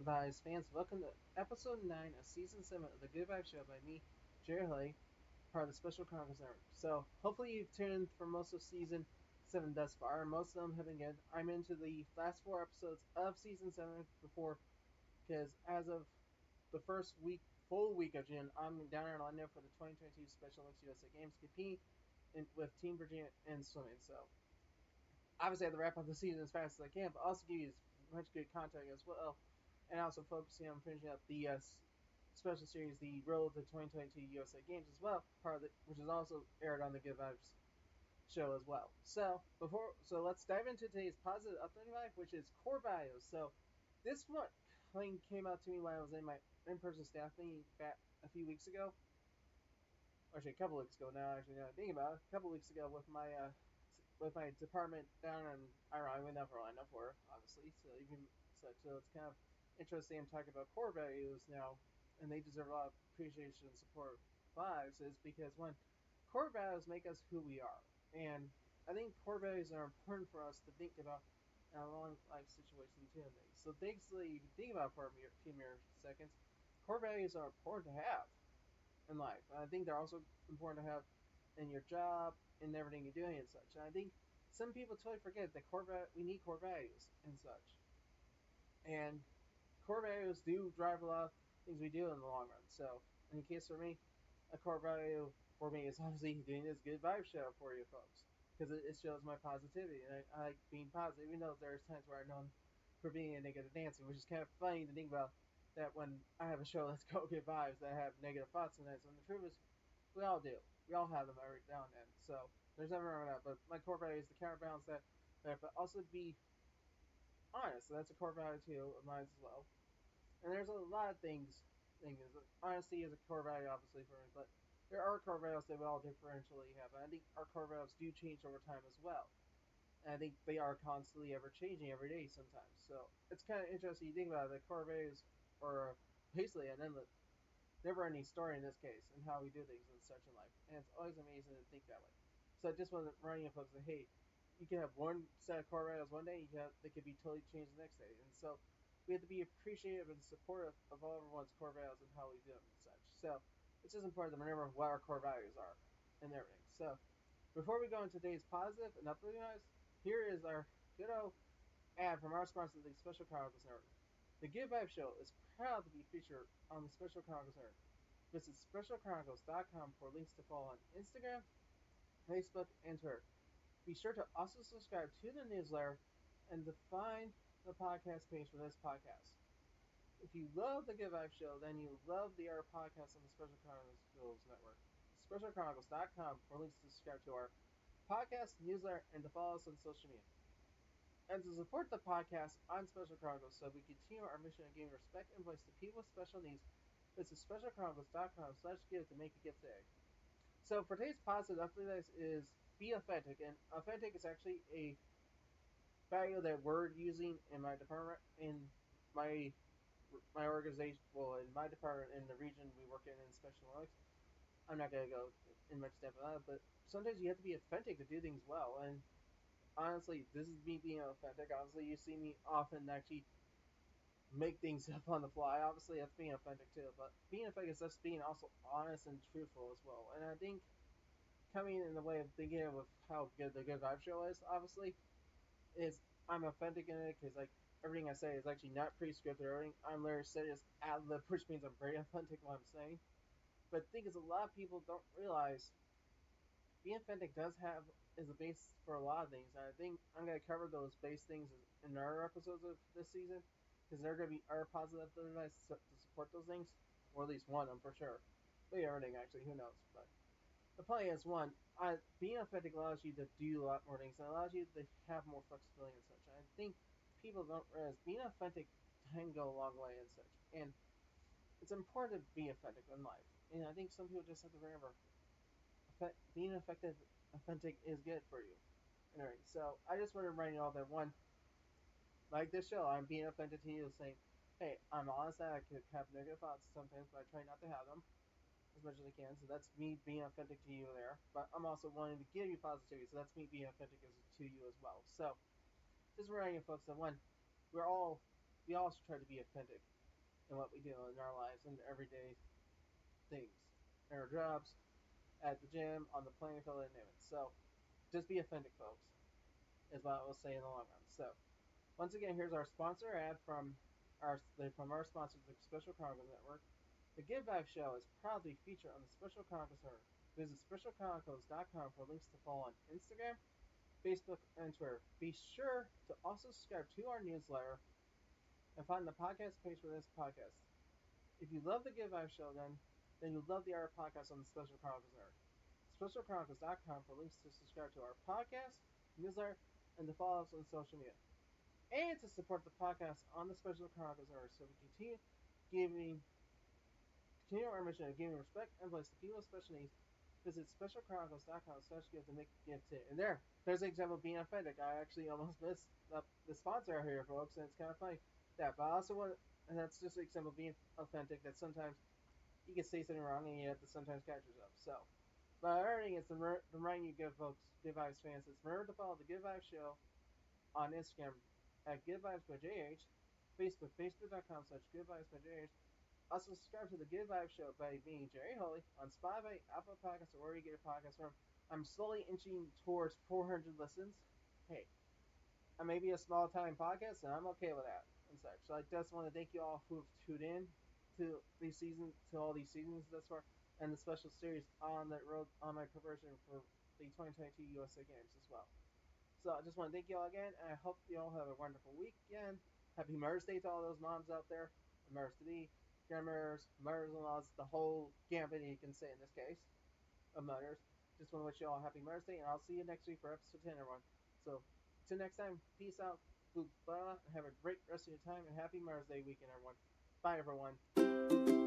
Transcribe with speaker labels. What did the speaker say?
Speaker 1: Vibes fans, welcome to episode 9 of season 7 of the Good Vibes Show by me, Jerry Haley, part of the Special Chronicles Network. So, hopefully you've tuned for most of season 7 thus far, most of them have been good. I'm into the last four episodes of season 7 before, because as of the first week, full week of June, I'm down in Orlando for the 2022 Special Olympics USA Games, competing in, with Team Virginia in swimming. So, obviously I have to wrap up the season as fast as I can, but also give you as much good content as well, and also focusing on finishing up the uh, special series, the Road to 2022 USA Games as well, part of it, which is also aired on the Good Vibes show as well. So before, so let's dive into today's positive updating life, which is core values. So this one thing came out to me when I was in my in-person staff meeting back a few weeks ago. Actually, a couple weeks ago now. Actually, now I think about it, a couple weeks ago with my uh, with my department down in Iran. I went down for Orlando for obviously, so can such. So it's kind of interesting. I'm talking about core values now, and they deserve a lot of appreciation and support. Vibes is because one, core values make us who we are, and I think core values are important for us to think about in a long life situation too. So basically, if you think about for a few mere seconds, core values are important to have in life. And I think they're also important to have in your job, in everything you're doing and such. And I think some people totally forget that core we need core values and such. And core values do drive a lot of things we do in the long run. So, in the case for me, a core value for me is obviously doing this good vibe show for you folks because it, it, shows my positivity and I, I, like being positive, even though there's times where I'm known for being a negative Nancy, which is kind of funny to think about that when I have a show that's go get vibes that I have negative thoughts it. And the truth is, we all do. We all have them every now and then. So there's nothing wrong with that. But my core value is to counterbalance that, that but also be honest. So that's a core value too of mine as well. And there's a lot of things. Things honesty is a core value, obviously for me, but there are core values that we all differentially have. And I think our core values do change over time as well. And I think they are constantly ever changing every day sometimes. So it's kind of interesting to think about it. The core values are basically an endless, never ending story in this case and how we do things and such in life. And it's always amazing to think that way. So I just wasn't running in folks that, hey, you can have one set of core values one day, you have, they could be totally changed the next day. And so we have to be appreciative and supportive of all everyone's core values and how we do them and such. So it's just important to remember what our core values are and everything. So before we go into today's positive and uplifting news, here is our good old ad from our sponsor, the Special Chronicles Network. The Good Vibe Show is proud to be featured on the Special Chronicles Network. Visit specialchronicles.com for links to follow on Instagram, Facebook, and Twitter. Be sure to also subscribe to the newsletter and to find the podcast page for this podcast. If you love the Good Vibe Show, then you love the other podcast on the Special Chronicles Network. SpecialChronicles.com for links to subscribe to our podcast, newsletter, and to follow us on social media. And to support the podcast on Special Chronicles so we continue our mission of giving respect and voice to people with special needs, visit specialchronicles.com slash give to make a gift today. So for today's positive update is be authentic, and authentic is actually a value that we're using in my department, in my my organization, well, in my department, in the region we work in, in Special Olympics. I'm not going to go in much depth on that, but sometimes you have to be authentic to do things well. And honestly, this is me being authentic. Honestly, you see me often actually make things up on the fly. Obviously, that's being authentic too, but being authentic is just being also honest and truthful as well. And I think coming in the way of thinking of how good the Good Vibe Show is, obviously, is I'm authentic in it because like everything I say is actually not pre-scripted or anything. I'm literally saying just ad lib, which means I'm very authentic what I'm saying. But the thing is, a lot of people don't realize being authentic does have is a base for a lot of things. And I think I'm gonna cover those base things in our episodes of this season because they're gonna be our positive advice to support those things, or at least one of them for sure. Maybe everything actually, who knows? But the point is, one, I, being authentic allows you to do a lot more things and allows you to have more flexibility and such. I think people don't realize being authentic can go a long way and such. And it's important to be authentic in life. And I think some people just have to remember being effective, authentic is good for you. Anyway, so I just wanted to remind you all that one, like this show, I'm being authentic to you, saying, hey, I'm honest that I could have negative thoughts sometimes, but I try not to have them as much as I can. So that's me being authentic to you there. But I'm also wanting to give you positivity, so that's me being authentic as, to you as well. So just reminding you folks that one, we're all we all should try to be authentic in what we do in our lives and everyday things, in our jobs, at the gym, on the playing field, and name it. So, just be authentic, folks, is what I will say in the long run. So, once again, here's our sponsor ad from our from our sponsor, the Special Cargo Network. The Good Vibe Show is proudly featured on the Special Chronicles Network. Visit specialchronicles.com for links to follow on Instagram, Facebook, and Twitter. Be sure to also subscribe to our newsletter and find the podcast page for this podcast. If you love the Good Vibe Show, then then you'll love the other podcast on the Special Chronicles Network. SpecialChronicles.com for links to subscribe to our podcast, newsletter, and to follow us on social media. And to support the podcast on the Special Chronicles Network so we continue giving continue our mission of giving respect and voice to people special needs Visit specialchronicles.com slash give to make a gift too. And there, there's an example of being authentic. I actually almost missed the, the sponsor out here, folks, and it's kind of funny. That, but I also want, and that's just an example of being authentic. That sometimes you can say something wrong, and you have to sometimes catch yourself. So, but earning is the remind you, good folks, Good Vibes fans, is remember to follow the Good Vibes Show on Instagram at Good Vibes by JH, Facebook, facebook.com slash Good Vibes by JH, also, subscribe to the Good Vibe Show by me, Jerry Holy, on Spotify, Apple Podcasts, or where you get your podcasts from. I'm slowly inching towards 400 listens. Hey, I may be a small time podcast, and I'm okay with that and such. So I just want to thank you all who have tuned in to these seasons, to all these seasons thus far, and the special series on that road on my conversion for the 2022 USA Games as well. So I just want to thank you all again, and I hope you all have a wonderful weekend. Happy Mother's Day to all those moms out there, Mother's be grandmothers, mothers-in-laws, the whole gambit you can say in this case of mothers. Just want to wish you all a happy Mother's Day, and I'll see you next week for episode 10, everyone. So, till next time, peace out, blah, have a great rest of your time, and happy Mother's Day weekend, everyone. Bye, everyone.